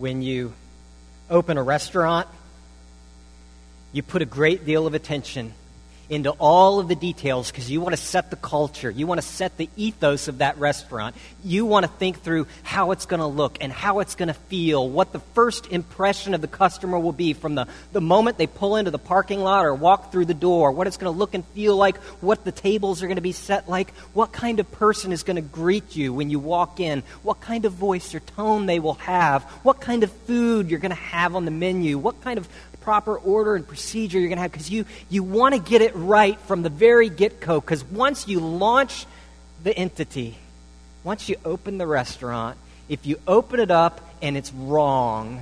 when you open a restaurant, you put a great deal of attention into all of the details because you want to set the culture. You want to set the ethos of that restaurant. You want to think through how it's going to look and how it's going to feel, what the first impression of the customer will be from the, the moment they pull into the parking lot or walk through the door, what it's going to look and feel like, what the tables are going to be set like, what kind of person is going to greet you when you walk in, what kind of voice or tone they will have, what kind of food you're going to have on the menu, what kind of proper order and procedure you're going to have because you, you want to get it right from the very get go. Because once you launch the entity, once you open the restaurant, if you open it up and it's wrong,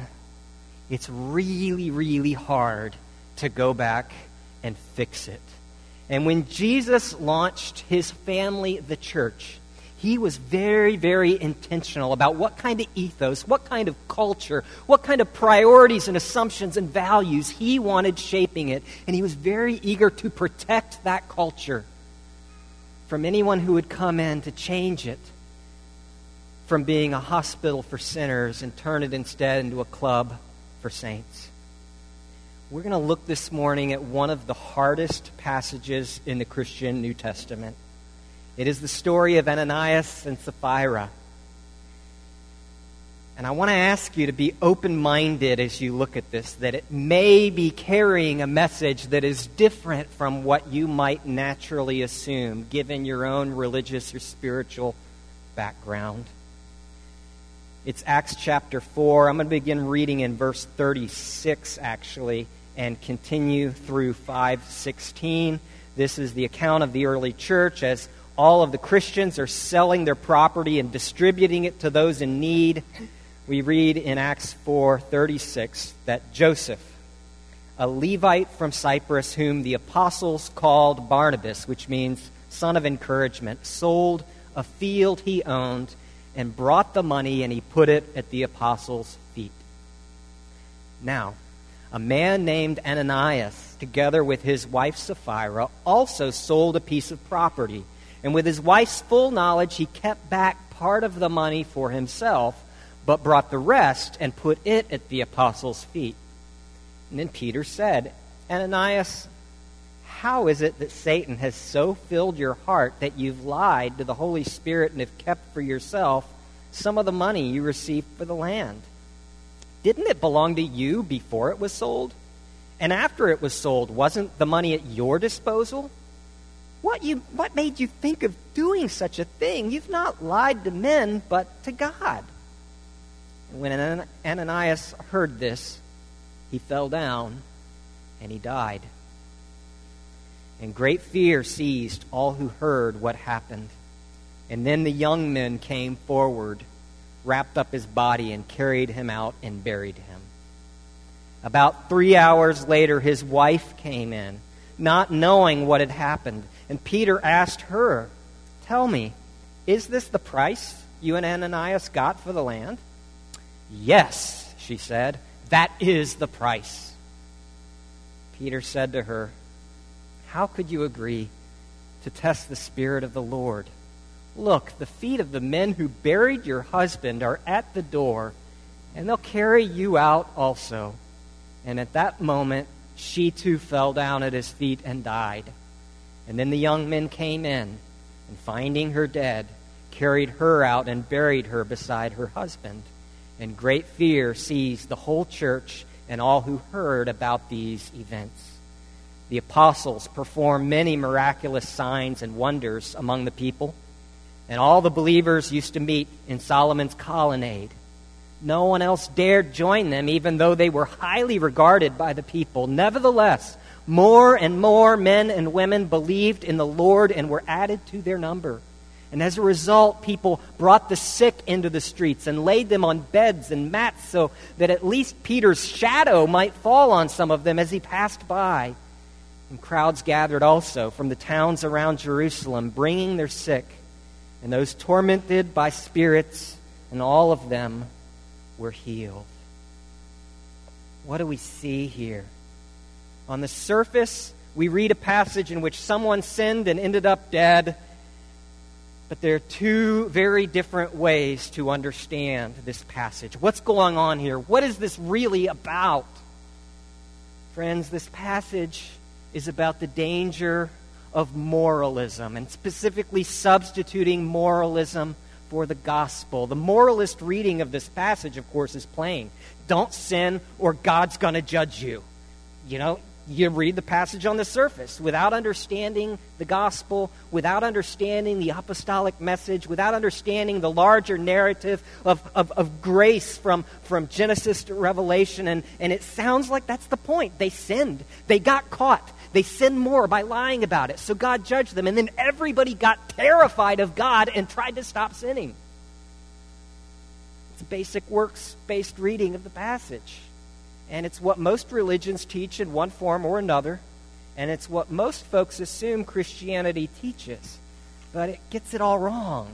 it's really, really hard to go back and fix it. And when Jesus launched his family, the church, he was very, very intentional about what kind of ethos, what kind of culture, what kind of priorities and assumptions and values he wanted shaping it. And he was very eager to protect that culture from anyone who would come in to change it from being a hospital for sinners and turn it instead into a club for saints. We're going to look this morning at one of the hardest passages in the Christian New Testament. It is the story of Ananias and Sapphira. And I want to ask you to be open minded as you look at this, that it may be carrying a message that is different from what you might naturally assume, given your own religious or spiritual background. It's Acts chapter 4. I'm going to begin reading in verse 36, actually, and continue through 516. This is the account of the early church as all of the Christians are selling their property and distributing it to those in need. We read in Acts 4:36 that Joseph, a Levite from Cyprus whom the apostles called Barnabas, which means son of encouragement, sold a field he owned and brought the money and he put it at the apostles' feet. Now, a man named Ananias, together with his wife Sapphira, also sold a piece of property and with his wife's full knowledge, he kept back part of the money for himself, but brought the rest and put it at the apostles' feet. And then Peter said, Ananias, how is it that Satan has so filled your heart that you've lied to the Holy Spirit and have kept for yourself some of the money you received for the land? Didn't it belong to you before it was sold? And after it was sold, wasn't the money at your disposal? What, you, what made you think of doing such a thing? You've not lied to men, but to God. And when Ananias heard this, he fell down and he died. And great fear seized all who heard what happened. And then the young men came forward, wrapped up his body, and carried him out and buried him. About three hours later, his wife came in, not knowing what had happened. And Peter asked her, Tell me, is this the price you and Ananias got for the land? Yes, she said, that is the price. Peter said to her, How could you agree to test the Spirit of the Lord? Look, the feet of the men who buried your husband are at the door, and they'll carry you out also. And at that moment, she too fell down at his feet and died. And then the young men came in, and finding her dead, carried her out and buried her beside her husband. And great fear seized the whole church and all who heard about these events. The apostles performed many miraculous signs and wonders among the people, and all the believers used to meet in Solomon's colonnade. No one else dared join them, even though they were highly regarded by the people. Nevertheless, more and more men and women believed in the Lord and were added to their number. And as a result, people brought the sick into the streets and laid them on beds and mats so that at least Peter's shadow might fall on some of them as he passed by. And crowds gathered also from the towns around Jerusalem, bringing their sick and those tormented by spirits, and all of them were healed. What do we see here? On the surface, we read a passage in which someone sinned and ended up dead. But there are two very different ways to understand this passage. What's going on here? What is this really about? Friends, this passage is about the danger of moralism, and specifically substituting moralism for the gospel. The moralist reading of this passage, of course, is plain. Don't sin or God's going to judge you. You know, you read the passage on the surface without understanding the gospel, without understanding the apostolic message, without understanding the larger narrative of, of, of, grace from, from Genesis to Revelation. And, and it sounds like that's the point. They sinned, they got caught. They sinned more by lying about it. So God judged them. And then everybody got terrified of God and tried to stop sinning. It's a basic works based reading of the passage. And it's what most religions teach in one form or another. And it's what most folks assume Christianity teaches. But it gets it all wrong.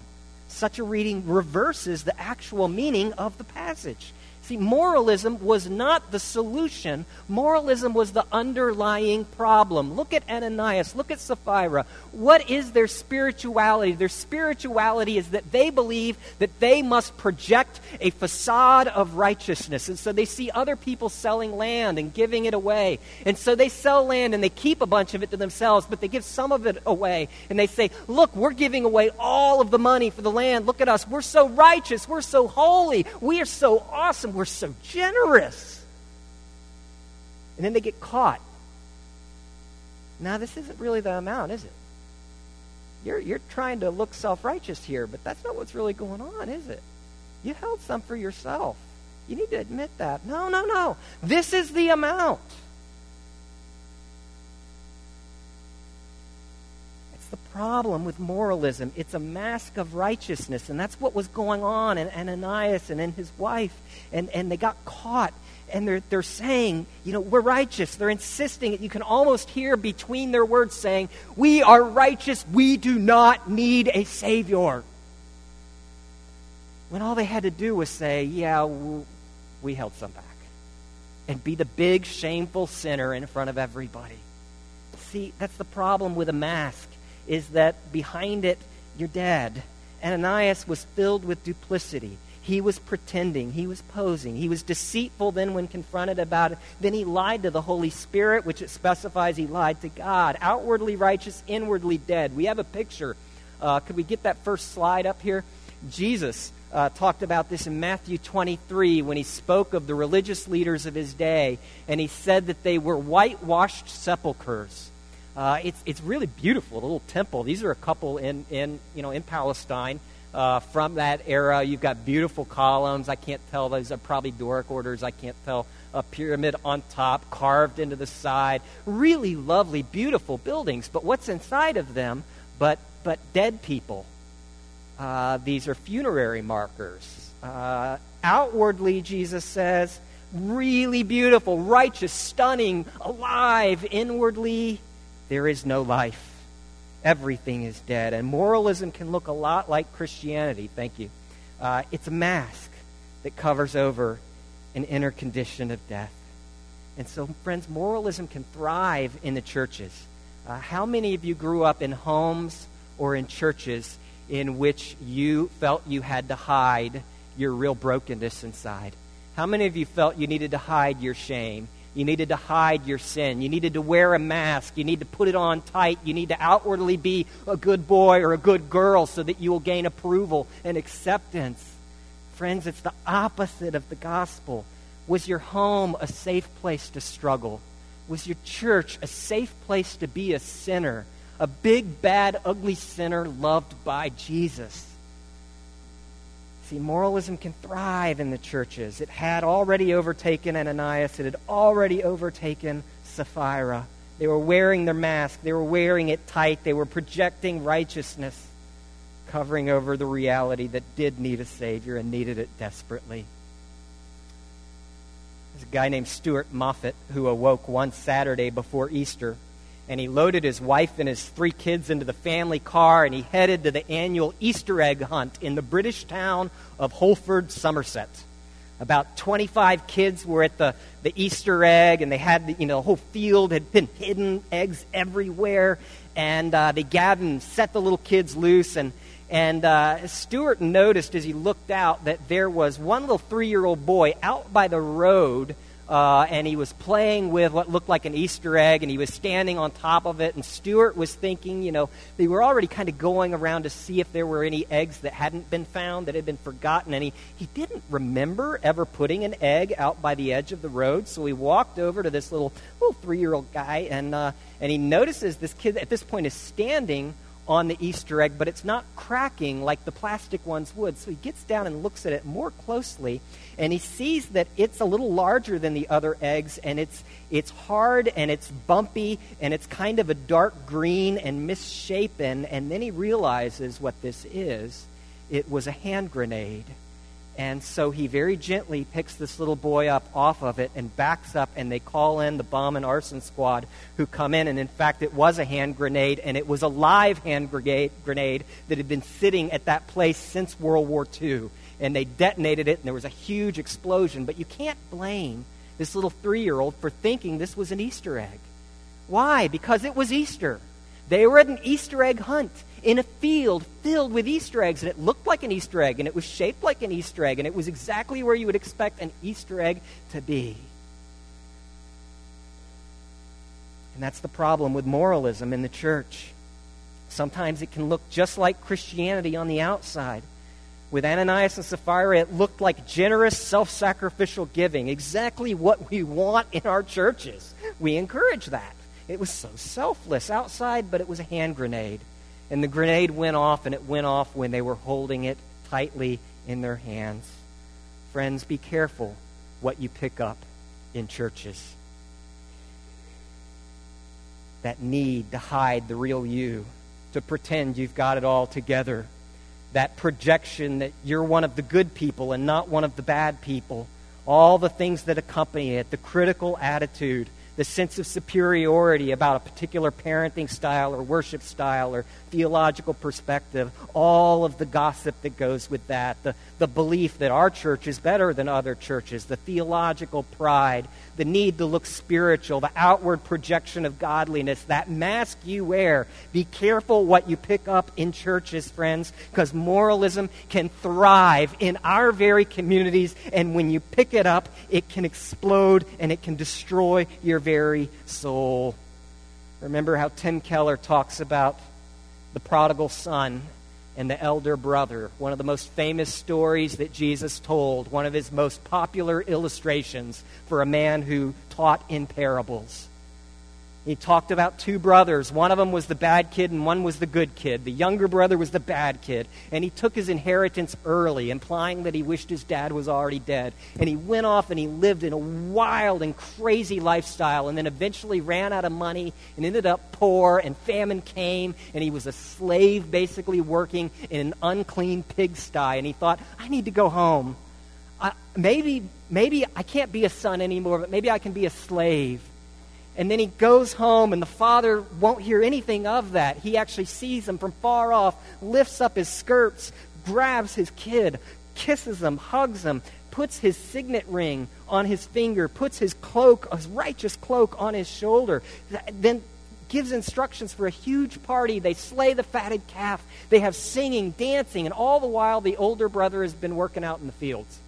Such a reading reverses the actual meaning of the passage. See, moralism was not the solution. Moralism was the underlying problem. Look at Ananias. Look at Sapphira. What is their spirituality? Their spirituality is that they believe that they must project a facade of righteousness. And so they see other people selling land and giving it away. And so they sell land and they keep a bunch of it to themselves, but they give some of it away. And they say, Look, we're giving away all of the money for the land. Look at us. We're so righteous. We're so holy. We are so awesome we're so generous. And then they get caught. Now, this isn't really the amount, is it? You're, you're trying to look self righteous here, but that's not what's really going on, is it? You held some for yourself. You need to admit that. No, no, no. This is the amount. the problem with moralism. It's a mask of righteousness, and that's what was going on in Ananias and in his wife. And, and they got caught, and they're, they're saying, you know, we're righteous. They're insisting. You can almost hear between their words saying, we are righteous. We do not need a Savior. When all they had to do was say, yeah, we held some back. And be the big, shameful sinner in front of everybody. See, that's the problem with a mask is that behind it, you're dead. Ananias was filled with duplicity. He was pretending. He was posing. He was deceitful then when confronted about it. Then he lied to the Holy Spirit, which it specifies he lied to God. Outwardly righteous, inwardly dead. We have a picture. Uh, could we get that first slide up here? Jesus uh, talked about this in Matthew 23 when he spoke of the religious leaders of his day, and he said that they were whitewashed sepulchres. Uh, it's, it's really beautiful, the little temple. These are a couple in, in, you know, in Palestine uh, from that era. You've got beautiful columns. I can't tell. Those are probably Doric orders. I can't tell. A pyramid on top, carved into the side. Really lovely, beautiful buildings. But what's inside of them but, but dead people? Uh, these are funerary markers. Uh, outwardly, Jesus says, really beautiful, righteous, stunning, alive. Inwardly, there is no life. Everything is dead. And moralism can look a lot like Christianity. Thank you. Uh, it's a mask that covers over an inner condition of death. And so, friends, moralism can thrive in the churches. Uh, how many of you grew up in homes or in churches in which you felt you had to hide your real brokenness inside? How many of you felt you needed to hide your shame? You needed to hide your sin. You needed to wear a mask. You need to put it on tight. You need to outwardly be a good boy or a good girl so that you will gain approval and acceptance. Friends, it's the opposite of the gospel. Was your home a safe place to struggle? Was your church a safe place to be a sinner? A big, bad, ugly sinner loved by Jesus? See, moralism can thrive in the churches. It had already overtaken Ananias, it had already overtaken Sapphira. They were wearing their mask, they were wearing it tight, they were projecting righteousness, covering over the reality that did need a Savior and needed it desperately. There's a guy named Stuart Moffat who awoke one Saturday before Easter and he loaded his wife and his three kids into the family car and he headed to the annual Easter egg hunt in the British town of Holford, Somerset. About 25 kids were at the, the Easter egg, and they had, the, you know, the whole field had been hidden, eggs everywhere. And uh, they gathered and set the little kids loose. And, And uh, Stuart noticed as he looked out that there was one little three year old boy out by the road uh, and he was playing with what looked like an Easter egg, and he was standing on top of it. And Stuart was thinking, you know, they were already kind of going around to see if there were any eggs that hadn't been found, that had been forgotten. And he, he didn't remember ever putting an egg out by the edge of the road. So he walked over to this little, little three year old guy, and, uh, and he notices this kid at this point is standing on the Easter egg, but it's not cracking like the plastic ones would. So he gets down and looks at it more closely, and he sees that it's a little larger than the other eggs, and it's, it's hard and it's bumpy, and it's kind of a dark green and misshapen. And then he realizes what this is it was a hand grenade. And so he very gently picks this little boy up off of it and backs up, and they call in the bomb and arson squad who come in. And in fact, it was a hand grenade, and it was a live hand grenade, that had been sitting at that place since World War II. And they detonated it, and there was a huge explosion. But you can't blame this little three year old for thinking this was an Easter egg. Why? Because it was Easter. They were at an Easter egg hunt in a field filled with Easter eggs, and it looked like an Easter egg, and it was shaped like an Easter egg, and it was exactly where you would expect an Easter egg to be. And that's the problem with moralism in the church. Sometimes it can look just like Christianity on the outside. With Ananias and Sapphira, it looked like generous, self sacrificial giving, exactly what we want in our churches. We encourage that. It was so selfless outside, but it was a hand grenade. And the grenade went off, and it went off when they were holding it tightly in their hands. Friends, be careful what you pick up in churches. That need to hide the real you, to pretend you've got it all together. That projection that you're one of the good people and not one of the bad people. All the things that accompany it, the critical attitude the sense of superiority about a particular parenting style or worship style or theological perspective, all of the gossip that goes with that, the, the belief that our church is better than other churches, the theological pride, the need to look spiritual, the outward projection of godliness, that mask you wear. Be careful what you pick up in churches, friends, because moralism can thrive in our very communities, and when you pick it up, it can explode and it can destroy your very soul. Remember how Tim Keller talks about the prodigal son and the elder brother, one of the most famous stories that Jesus told, one of his most popular illustrations for a man who taught in parables. He talked about two brothers. One of them was the bad kid and one was the good kid. The younger brother was the bad kid. And he took his inheritance early, implying that he wished his dad was already dead. And he went off and he lived in a wild and crazy lifestyle and then eventually ran out of money and ended up poor and famine came and he was a slave basically working in an unclean pigsty. And he thought, I need to go home. I, maybe, maybe I can't be a son anymore, but maybe I can be a slave. And then he goes home, and the father won't hear anything of that. He actually sees him from far off, lifts up his skirts, grabs his kid, kisses him, hugs him, puts his signet ring on his finger, puts his cloak, his righteous cloak, on his shoulder. Then gives instructions for a huge party. They slay the fatted calf. They have singing, dancing, and all the while the older brother has been working out in the fields.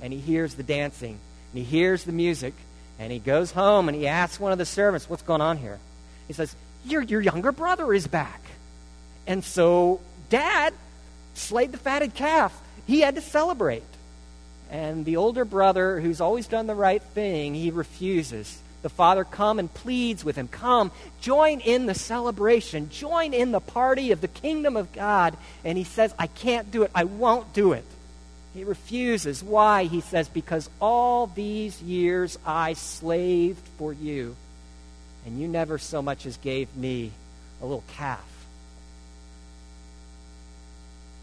And he hears the dancing, and he hears the music, and he goes home and he asks one of the servants, What's going on here? He says, Your, your younger brother is back. And so, dad slayed the fatted calf. He had to celebrate. And the older brother, who's always done the right thing, he refuses. The father come and pleads with him, Come, join in the celebration, join in the party of the kingdom of God. And he says, I can't do it. I won't do it. He refuses. Why? He says, Because all these years I slaved for you, and you never so much as gave me a little calf.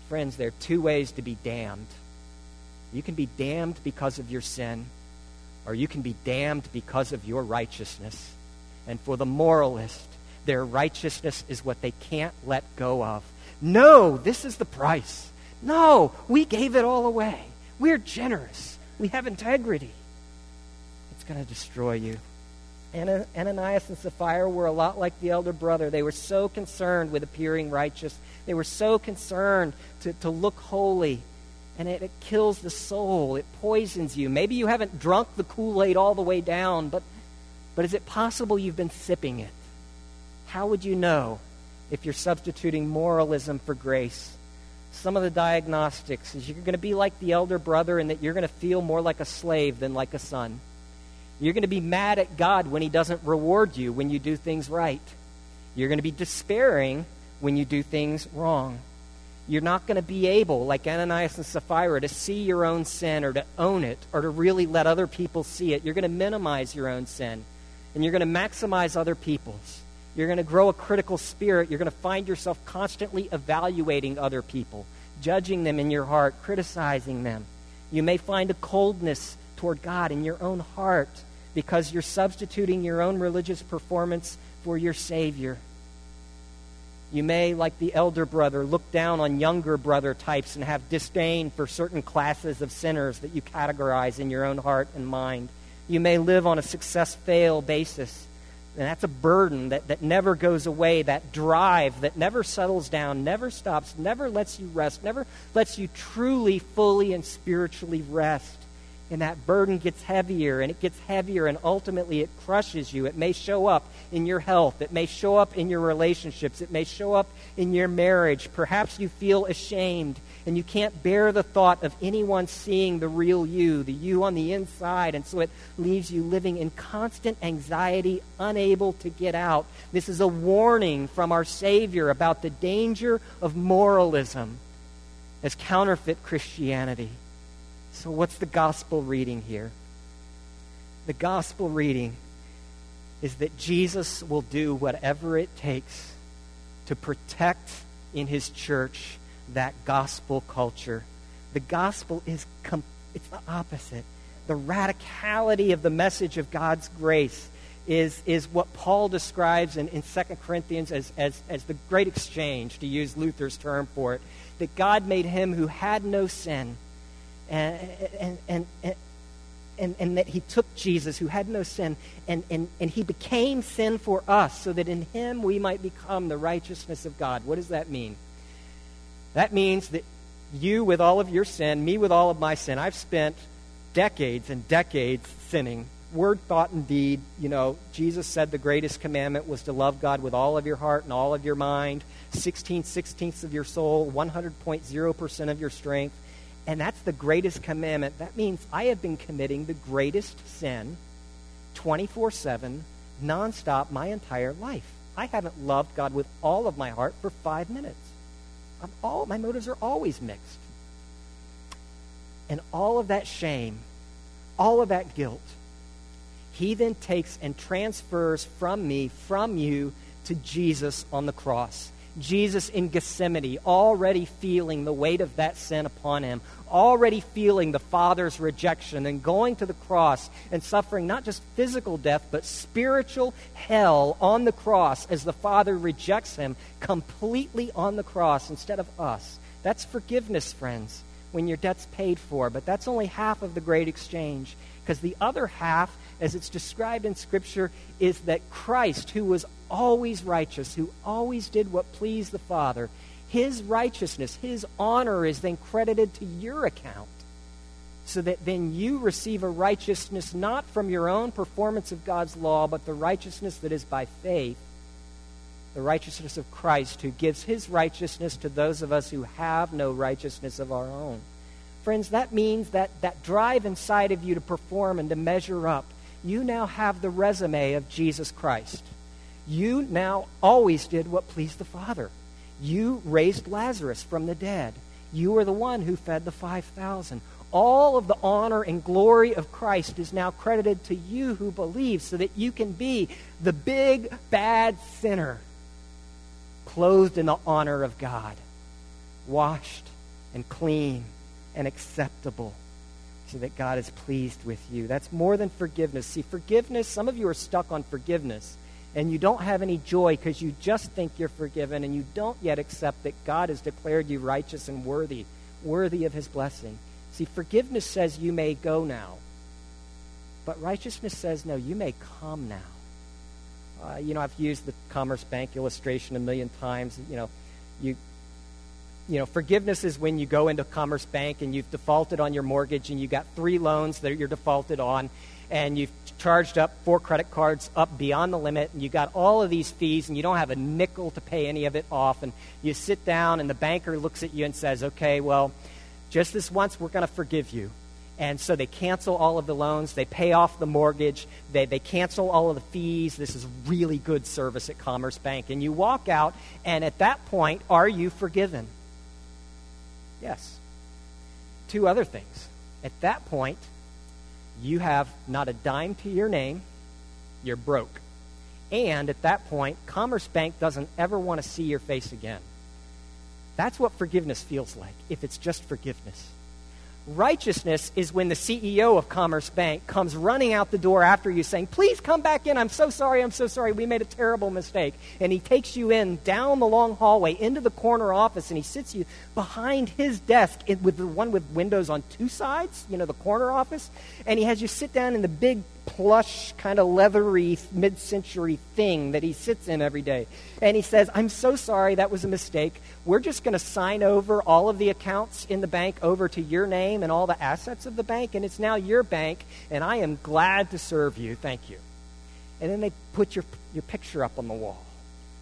Friends, there are two ways to be damned. You can be damned because of your sin, or you can be damned because of your righteousness. And for the moralist, their righteousness is what they can't let go of. No, this is the price. No, we gave it all away. We're generous. We have integrity. It's going to destroy you. Ananias and Sapphira were a lot like the elder brother. They were so concerned with appearing righteous. They were so concerned to, to look holy. And it, it kills the soul. It poisons you. Maybe you haven't drunk the Kool Aid all the way down, but, but is it possible you've been sipping it? How would you know if you're substituting moralism for grace? Some of the diagnostics is you're going to be like the elder brother in that you're going to feel more like a slave than like a son. You're going to be mad at God when He doesn't reward you when you do things right. You're going to be despairing when you do things wrong. You're not going to be able, like Ananias and Sapphira, to see your own sin or to own it or to really let other people see it. You're going to minimize your own sin and you're going to maximize other people's. You're going to grow a critical spirit. You're going to find yourself constantly evaluating other people, judging them in your heart, criticizing them. You may find a coldness toward God in your own heart because you're substituting your own religious performance for your Savior. You may, like the elder brother, look down on younger brother types and have disdain for certain classes of sinners that you categorize in your own heart and mind. You may live on a success fail basis. And that's a burden that, that never goes away, that drive that never settles down, never stops, never lets you rest, never lets you truly, fully, and spiritually rest and that burden gets heavier and it gets heavier and ultimately it crushes you. It may show up in your health, it may show up in your relationships, it may show up in your marriage. Perhaps you feel ashamed and you can't bear the thought of anyone seeing the real you, the you on the inside, and so it leaves you living in constant anxiety, unable to get out. This is a warning from our Savior about the danger of moralism as counterfeit Christianity. So, what's the gospel reading here? The gospel reading is that Jesus will do whatever it takes to protect in his church that gospel culture. The gospel is com- it's the opposite. The radicality of the message of God's grace is, is what Paul describes in, in 2 Corinthians as, as, as the great exchange, to use Luther's term for it. That God made him who had no sin and, and, and, and, and, that he took Jesus, who had no sin, and, and, and he became sin for us so that in him we might become the righteousness of God. What does that mean? That means that you, with all of your sin, me, with all of my sin, I've spent decades and decades sinning. Word, thought, and deed. You know, Jesus said the greatest commandment was to love God with all of your heart and all of your mind, 16 sixteenths of your soul, 100.0% of your strength. And that's the greatest commandment. That means I have been committing the greatest sin 24 7, nonstop, my entire life. I haven't loved God with all of my heart for five minutes. I'm all, my motives are always mixed. And all of that shame, all of that guilt, he then takes and transfers from me, from you, to Jesus on the cross. Jesus in Gethsemane, already feeling the weight of that sin upon him, already feeling the Father's rejection, and going to the cross and suffering not just physical death, but spiritual hell on the cross as the Father rejects him completely on the cross instead of us. That's forgiveness, friends, when your debt's paid for. But that's only half of the great exchange, because the other half as it's described in Scripture, is that Christ, who was always righteous, who always did what pleased the Father, his righteousness, his honor is then credited to your account. So that then you receive a righteousness not from your own performance of God's law, but the righteousness that is by faith, the righteousness of Christ, who gives his righteousness to those of us who have no righteousness of our own. Friends, that means that that drive inside of you to perform and to measure up you now have the resume of Jesus Christ. You now always did what pleased the Father. You raised Lazarus from the dead. You are the one who fed the 5,000. All of the honor and glory of Christ is now credited to you who believe so that you can be the big, bad sinner clothed in the honor of God, washed and clean and acceptable so that God is pleased with you. That's more than forgiveness. See, forgiveness, some of you are stuck on forgiveness and you don't have any joy because you just think you're forgiven and you don't yet accept that God has declared you righteous and worthy, worthy of his blessing. See, forgiveness says you may go now. But righteousness says, no, you may come now. Uh, you know, I've used the Commerce Bank illustration a million times. You know, you you know, forgiveness is when you go into Commerce Bank and you've defaulted on your mortgage and you got three loans that you're defaulted on, and you've charged up four credit cards up beyond the limit, and you got all of these fees, and you don't have a nickel to pay any of it off, and you sit down, and the banker looks at you and says, "Okay, well, just this once, we're going to forgive you." And so they cancel all of the loans, they pay off the mortgage, they, they cancel all of the fees. This is really good service at Commerce Bank. And you walk out, and at that point, are you forgiven? Yes. Two other things. At that point, you have not a dime to your name, you're broke. And at that point, Commerce Bank doesn't ever want to see your face again. That's what forgiveness feels like, if it's just forgiveness. Righteousness is when the CEO of Commerce Bank comes running out the door after you saying, Please come back in. I'm so sorry. I'm so sorry. We made a terrible mistake. And he takes you in down the long hallway into the corner office and he sits you behind his desk with the one with windows on two sides, you know, the corner office. And he has you sit down in the big plush, kind of leathery mid century thing that he sits in every day. And he says, I'm so sorry, that was a mistake. We're just going to sign over all of the accounts in the bank over to your name and all the assets of the bank, and it's now your bank, and I am glad to serve you. Thank you. And then they put your, your picture up on the wall.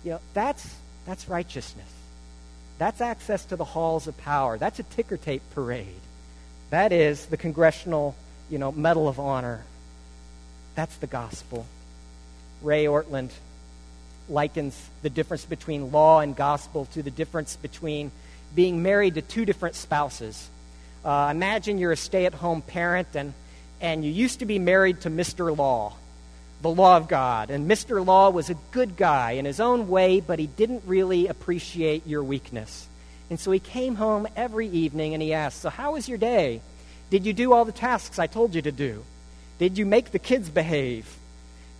You know, that's, that's righteousness. That's access to the halls of power. That's a ticker tape parade. That is the Congressional, you know, Medal of Honor that's the gospel. Ray Ortlund likens the difference between law and gospel to the difference between being married to two different spouses. Uh, imagine you're a stay at home parent and, and you used to be married to Mr. Law, the law of God. And Mr. Law was a good guy in his own way, but he didn't really appreciate your weakness. And so he came home every evening and he asked, So, how was your day? Did you do all the tasks I told you to do? Did you make the kids behave?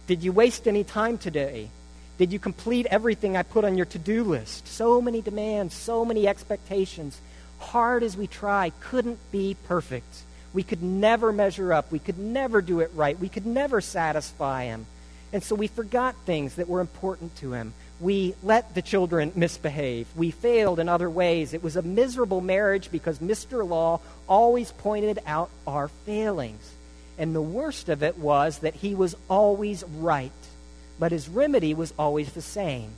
Did you waste any time today? Did you complete everything I put on your to do list? So many demands, so many expectations. Hard as we try, couldn't be perfect. We could never measure up. We could never do it right. We could never satisfy him. And so we forgot things that were important to him. We let the children misbehave. We failed in other ways. It was a miserable marriage because Mr. Law always pointed out our failings. And the worst of it was that he was always right. But his remedy was always the same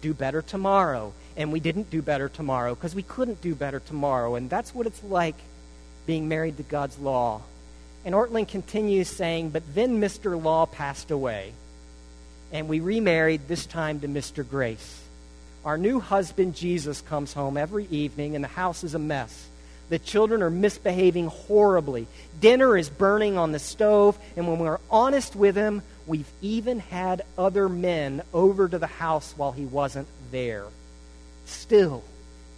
do better tomorrow. And we didn't do better tomorrow because we couldn't do better tomorrow. And that's what it's like being married to God's law. And Ortlund continues saying, But then Mr. Law passed away. And we remarried, this time to Mr. Grace. Our new husband, Jesus, comes home every evening, and the house is a mess. The children are misbehaving horribly. Dinner is burning on the stove, and when we're honest with him, we've even had other men over to the house while he wasn't there. Still,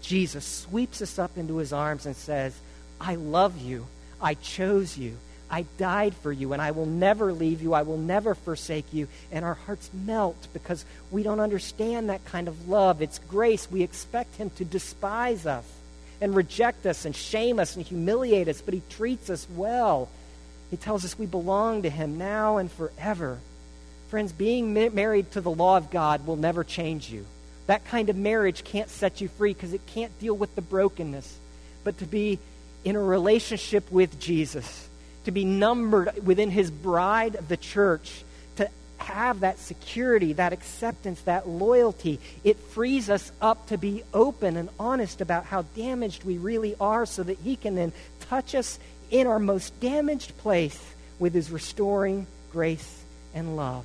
Jesus sweeps us up into his arms and says, I love you. I chose you. I died for you, and I will never leave you. I will never forsake you. And our hearts melt because we don't understand that kind of love. It's grace. We expect him to despise us and reject us and shame us and humiliate us, but He treats us well. He tells us we belong to Him now and forever. Friends, being ma- married to the law of God will never change you. That kind of marriage can't set you free because it can't deal with the brokenness. But to be in a relationship with Jesus, to be numbered within His bride of the church, have that security, that acceptance, that loyalty, it frees us up to be open and honest about how damaged we really are so that He can then touch us in our most damaged place with His restoring grace and love.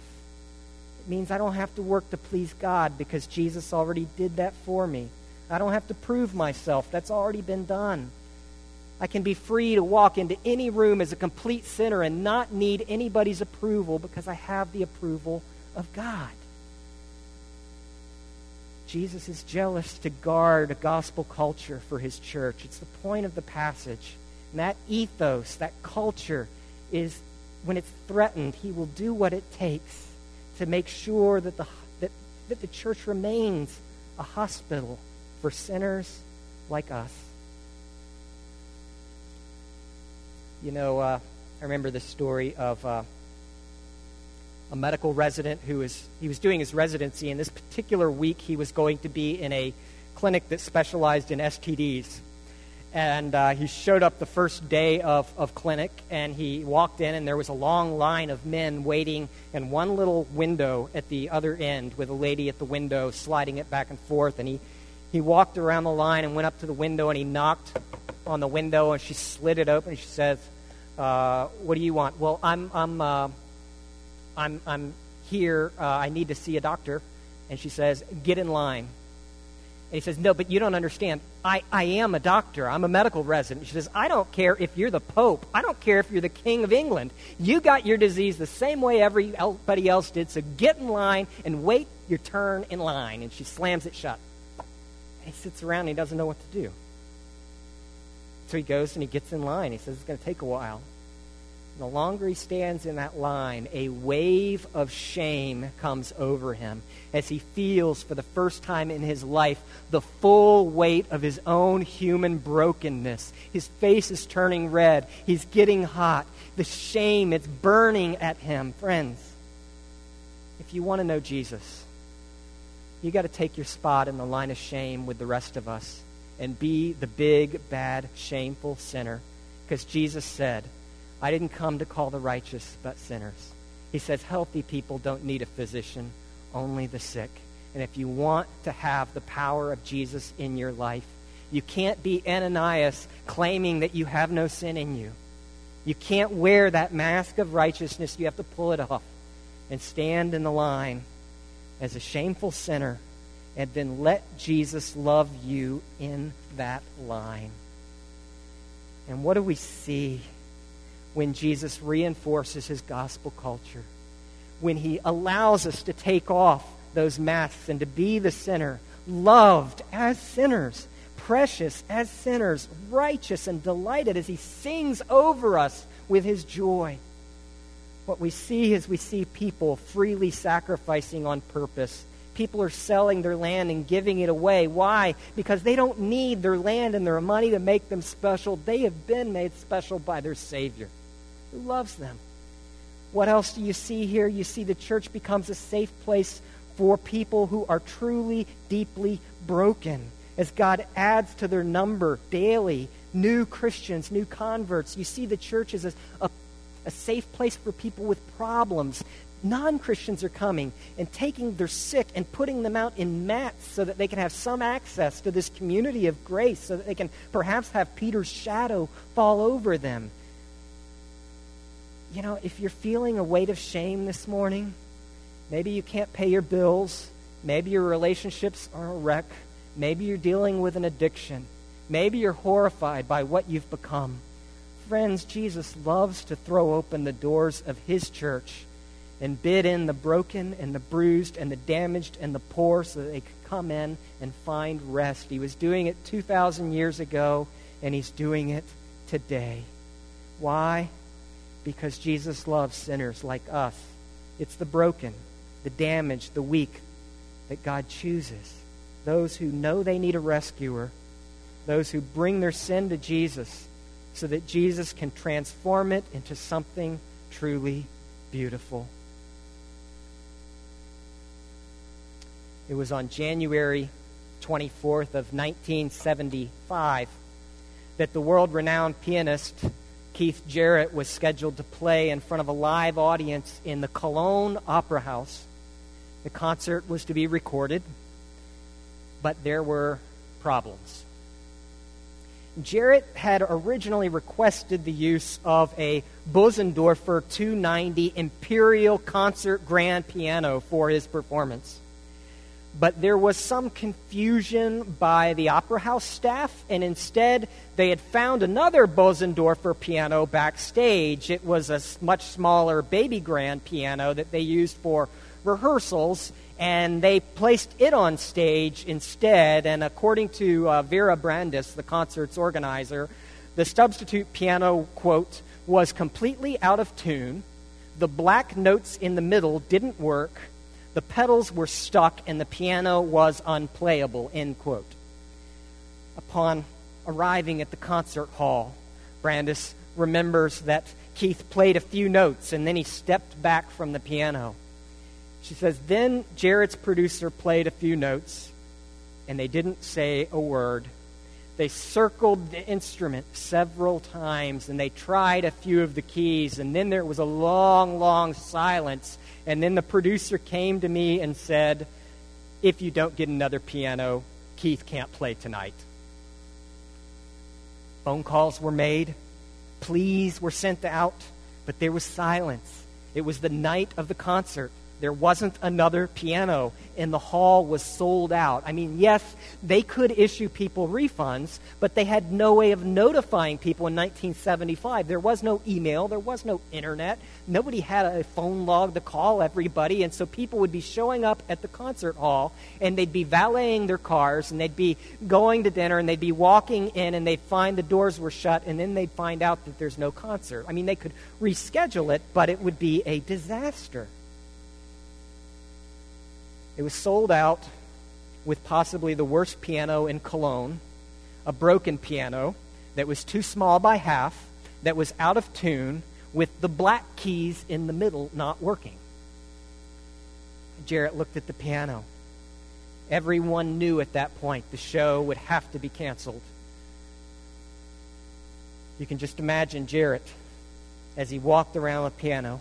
It means I don't have to work to please God because Jesus already did that for me. I don't have to prove myself, that's already been done. I can be free to walk into any room as a complete sinner and not need anybody's approval because I have the approval of God. Jesus is jealous to guard a gospel culture for his church. It's the point of the passage. And that ethos, that culture, is when it's threatened, he will do what it takes to make sure that the, that, that the church remains a hospital for sinners like us. You know, uh, I remember the story of uh, a medical resident who was he was doing his residency. And this particular week, he was going to be in a clinic that specialized in STDs. And uh, he showed up the first day of, of clinic, and he walked in, and there was a long line of men waiting in one little window at the other end with a lady at the window sliding it back and forth. And he, he walked around the line and went up to the window, and he knocked on the window, and she slid it open, and she says, uh, What do you want? Well, I'm, I'm, uh, I'm, I'm here. Uh, I need to see a doctor. And she says, Get in line. And he says, No, but you don't understand. I, I am a doctor. I'm a medical resident. She says, I don't care if you're the Pope. I don't care if you're the King of England. You got your disease the same way everybody else did, so get in line and wait your turn in line. And she slams it shut. And he sits around and he doesn't know what to do. So he goes and he gets in line. He says, It's going to take a while. The longer he stands in that line, a wave of shame comes over him as he feels for the first time in his life the full weight of his own human brokenness. His face is turning red. He's getting hot. The shame, it's burning at him. Friends, if you want to know Jesus, you got to take your spot in the line of shame with the rest of us and be the big, bad, shameful sinner. Because Jesus said, I didn't come to call the righteous, but sinners. He says, healthy people don't need a physician, only the sick. And if you want to have the power of Jesus in your life, you can't be Ananias claiming that you have no sin in you. You can't wear that mask of righteousness. You have to pull it off and stand in the line as a shameful sinner and then let Jesus love you in that line. And what do we see when Jesus reinforces his gospel culture, when he allows us to take off those masks and to be the sinner, loved as sinners, precious as sinners, righteous and delighted as he sings over us with his joy. What we see is we see people freely sacrificing on purpose. People are selling their land and giving it away. Why? Because they don't need their land and their money to make them special. They have been made special by their Savior who loves them. What else do you see here? You see the church becomes a safe place for people who are truly, deeply broken. As God adds to their number daily new Christians, new converts, you see the church as a, a, a safe place for people with problems. Non Christians are coming and taking their sick and putting them out in mats so that they can have some access to this community of grace, so that they can perhaps have Peter's shadow fall over them you know, if you're feeling a weight of shame this morning, maybe you can't pay your bills, maybe your relationships are a wreck, maybe you're dealing with an addiction, maybe you're horrified by what you've become. Friends, Jesus loves to throw open the doors of his church and bid in the broken and the bruised and the damaged and the poor so that they could come in and find rest. He was doing it 2,000 years ago, and he's doing it today. Why? because Jesus loves sinners like us. It's the broken, the damaged, the weak that God chooses. Those who know they need a rescuer, those who bring their sin to Jesus so that Jesus can transform it into something truly beautiful. It was on January 24th of 1975 that the world-renowned pianist Keith Jarrett was scheduled to play in front of a live audience in the Cologne Opera House. The concert was to be recorded, but there were problems. Jarrett had originally requested the use of a Bösendorfer 290 Imperial Concert Grand Piano for his performance but there was some confusion by the opera house staff, and instead they had found another Bösendorfer piano backstage. It was a much smaller baby grand piano that they used for rehearsals, and they placed it on stage instead. And according to uh, Vera Brandes, the concert's organizer, the substitute piano, quote, was completely out of tune. The black notes in the middle didn't work the pedals were stuck and the piano was unplayable, end quote. Upon arriving at the concert hall, Brandes remembers that Keith played a few notes and then he stepped back from the piano. She says, Then Jarrett's producer played a few notes and they didn't say a word. They circled the instrument several times and they tried a few of the keys, and then there was a long, long silence. And then the producer came to me and said, If you don't get another piano, Keith can't play tonight. Phone calls were made, pleas were sent out, but there was silence. It was the night of the concert. There wasn't another piano, and the hall was sold out. I mean, yes, they could issue people refunds, but they had no way of notifying people in 1975. There was no email, there was no internet. Nobody had a phone log to call everybody, and so people would be showing up at the concert hall, and they'd be valeting their cars, and they'd be going to dinner, and they'd be walking in, and they'd find the doors were shut, and then they'd find out that there's no concert. I mean, they could reschedule it, but it would be a disaster. It was sold out with possibly the worst piano in Cologne, a broken piano that was too small by half, that was out of tune, with the black keys in the middle not working. Jarrett looked at the piano. Everyone knew at that point the show would have to be canceled. You can just imagine Jarrett as he walked around the piano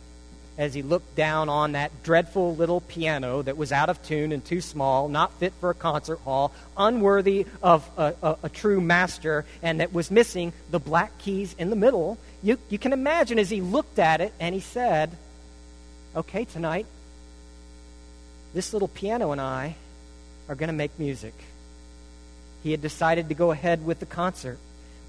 as he looked down on that dreadful little piano that was out of tune and too small, not fit for a concert hall, unworthy of a, a, a, true master, and that was missing the black keys in the middle. You, you can imagine as he looked at it and he said, Okay, tonight, this little piano and I are going to make music. He had decided to go ahead with the concert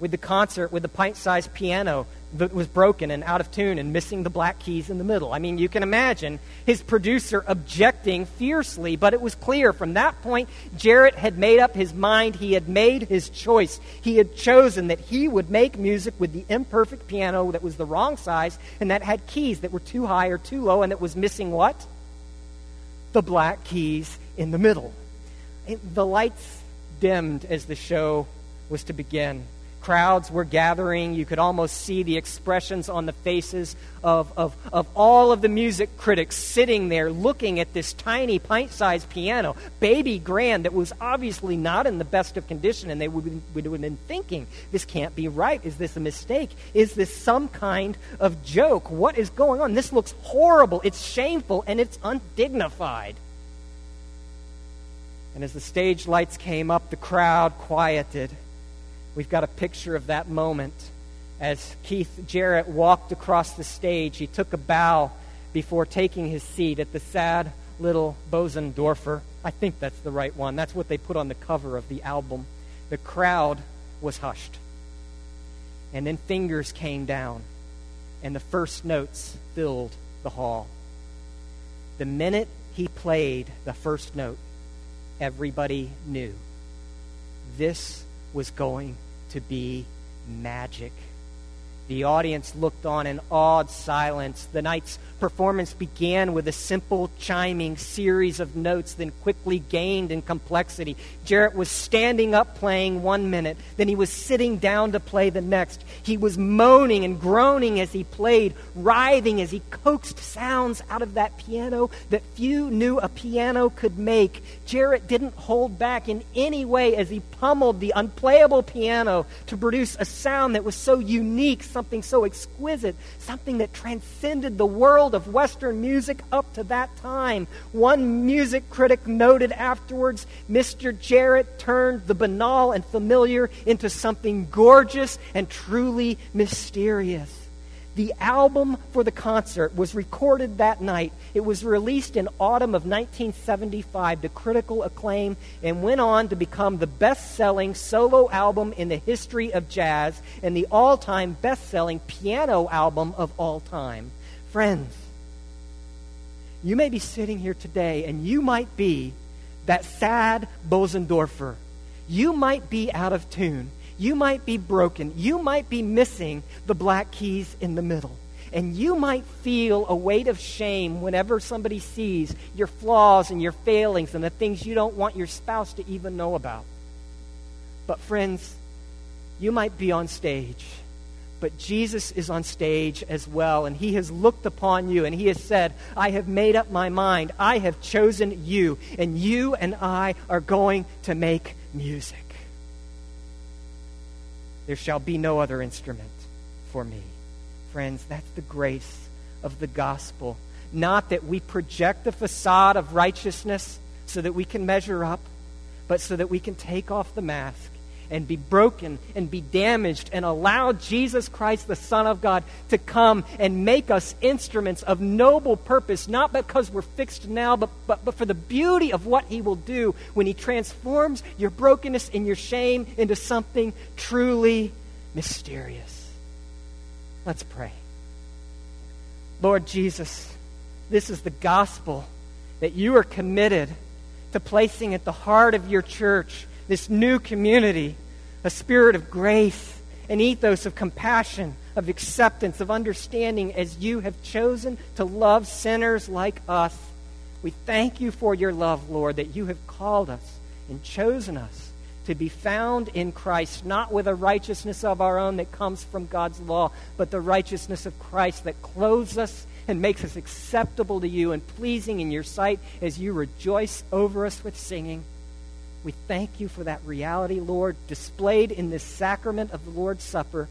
with the concert with the pint sized piano that was broken and out of tune and missing the black keys in the middle. I mean, you can imagine his producer objecting fiercely, but it was clear from that point Jarrett had made up his mind. He had made his choice. He had chosen that he would make music with the imperfect piano that was the wrong size and that had keys that were too high or too low and that was missing what? The black keys in the middle. The lights dimmed as the show was to begin crowds were gathering. You could almost see the expressions on the faces of, of, of all of the music critics sitting there looking at this tiny pint sized piano, baby grand, that was obviously not in the best of condition. And they would, would have been thinking, this can't be right. Is this a mistake? Is this some kind of joke? What is going on? This looks horrible. It's shameful and it's undignified. And as the stage lights came up, the crowd quieted We've got a picture of that moment as Keith Jarrett walked across the stage. He took a bow before taking his seat at the sad little Bosendorfer. I think that's the right one. That's what they put on the cover of the album. The crowd was hushed. And then fingers came down, and the first notes filled the hall. The minute he played the first note, everybody knew this was going to be magic. The audience looked on in awed silence. The night's performance began with a simple chiming series of notes, then quickly gained in complexity. Jarrett was standing up playing one minute, then he was sitting down to play the next. He was moaning and groaning as he played, writhing as he coaxed sounds out of that piano that few knew a piano could make. Jarrett didn't hold back in any way as he pummeled the unplayable piano to produce a sound that was so unique something so exquisite, something that transcended the world of Western music up to that time. One music critic noted afterwards Mr. Jarrett turned the banal and familiar into something gorgeous and truly mysterious. The album for the concert was recorded that night. It was released in autumn of 1975 to critical acclaim and went on to become the best selling solo album in the history of jazz and the all time best selling piano album of all time. Friends, you may be sitting here today and you might be that sad Bosendorfer. You might be out of tune. You might be broken. You might be missing the black keys in the middle. And you might feel a weight of shame whenever somebody sees your flaws and your failings and the things you don't want your spouse to even know about. But, friends, you might be on stage but Jesus is on stage as well, and he has looked upon you and he has said, I have made up my mind. I have chosen you, and you and I are going to make music. There shall be no other instrument for me. Friends, that's the grace of the gospel. Not that we project the facade of righteousness so that we can measure up, but so that we can take off the mask and be broken and be damaged and allow Jesus Christ, the Son of God, to come and make us instruments of noble purpose, not because we're fixed now, but, but, but for the beauty of what He will do when He transforms your brokenness and your shame into something truly mysterious. Let's pray. Lord Jesus, this is the gospel that you are committed to placing at the heart of your church this new community, a spirit of grace, an ethos of compassion, of acceptance, of understanding as you have chosen to love sinners like us. We thank you for your love, Lord, that you have called us and chosen us to be found in Christ, not with a righteousness of our own that comes from God's law, but the righteousness of Christ that clothes us and makes us acceptable to you and pleasing in your sight as you rejoice over us with singing. We thank you for that reality, Lord, displayed in this sacrament of the Lord's Supper.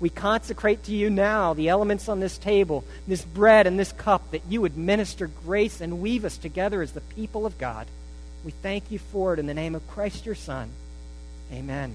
We consecrate to you now the elements on this table, this bread and this cup, that you would minister grace and weave us together as the people of God. We thank you for it in the name of Christ your Son. Amen.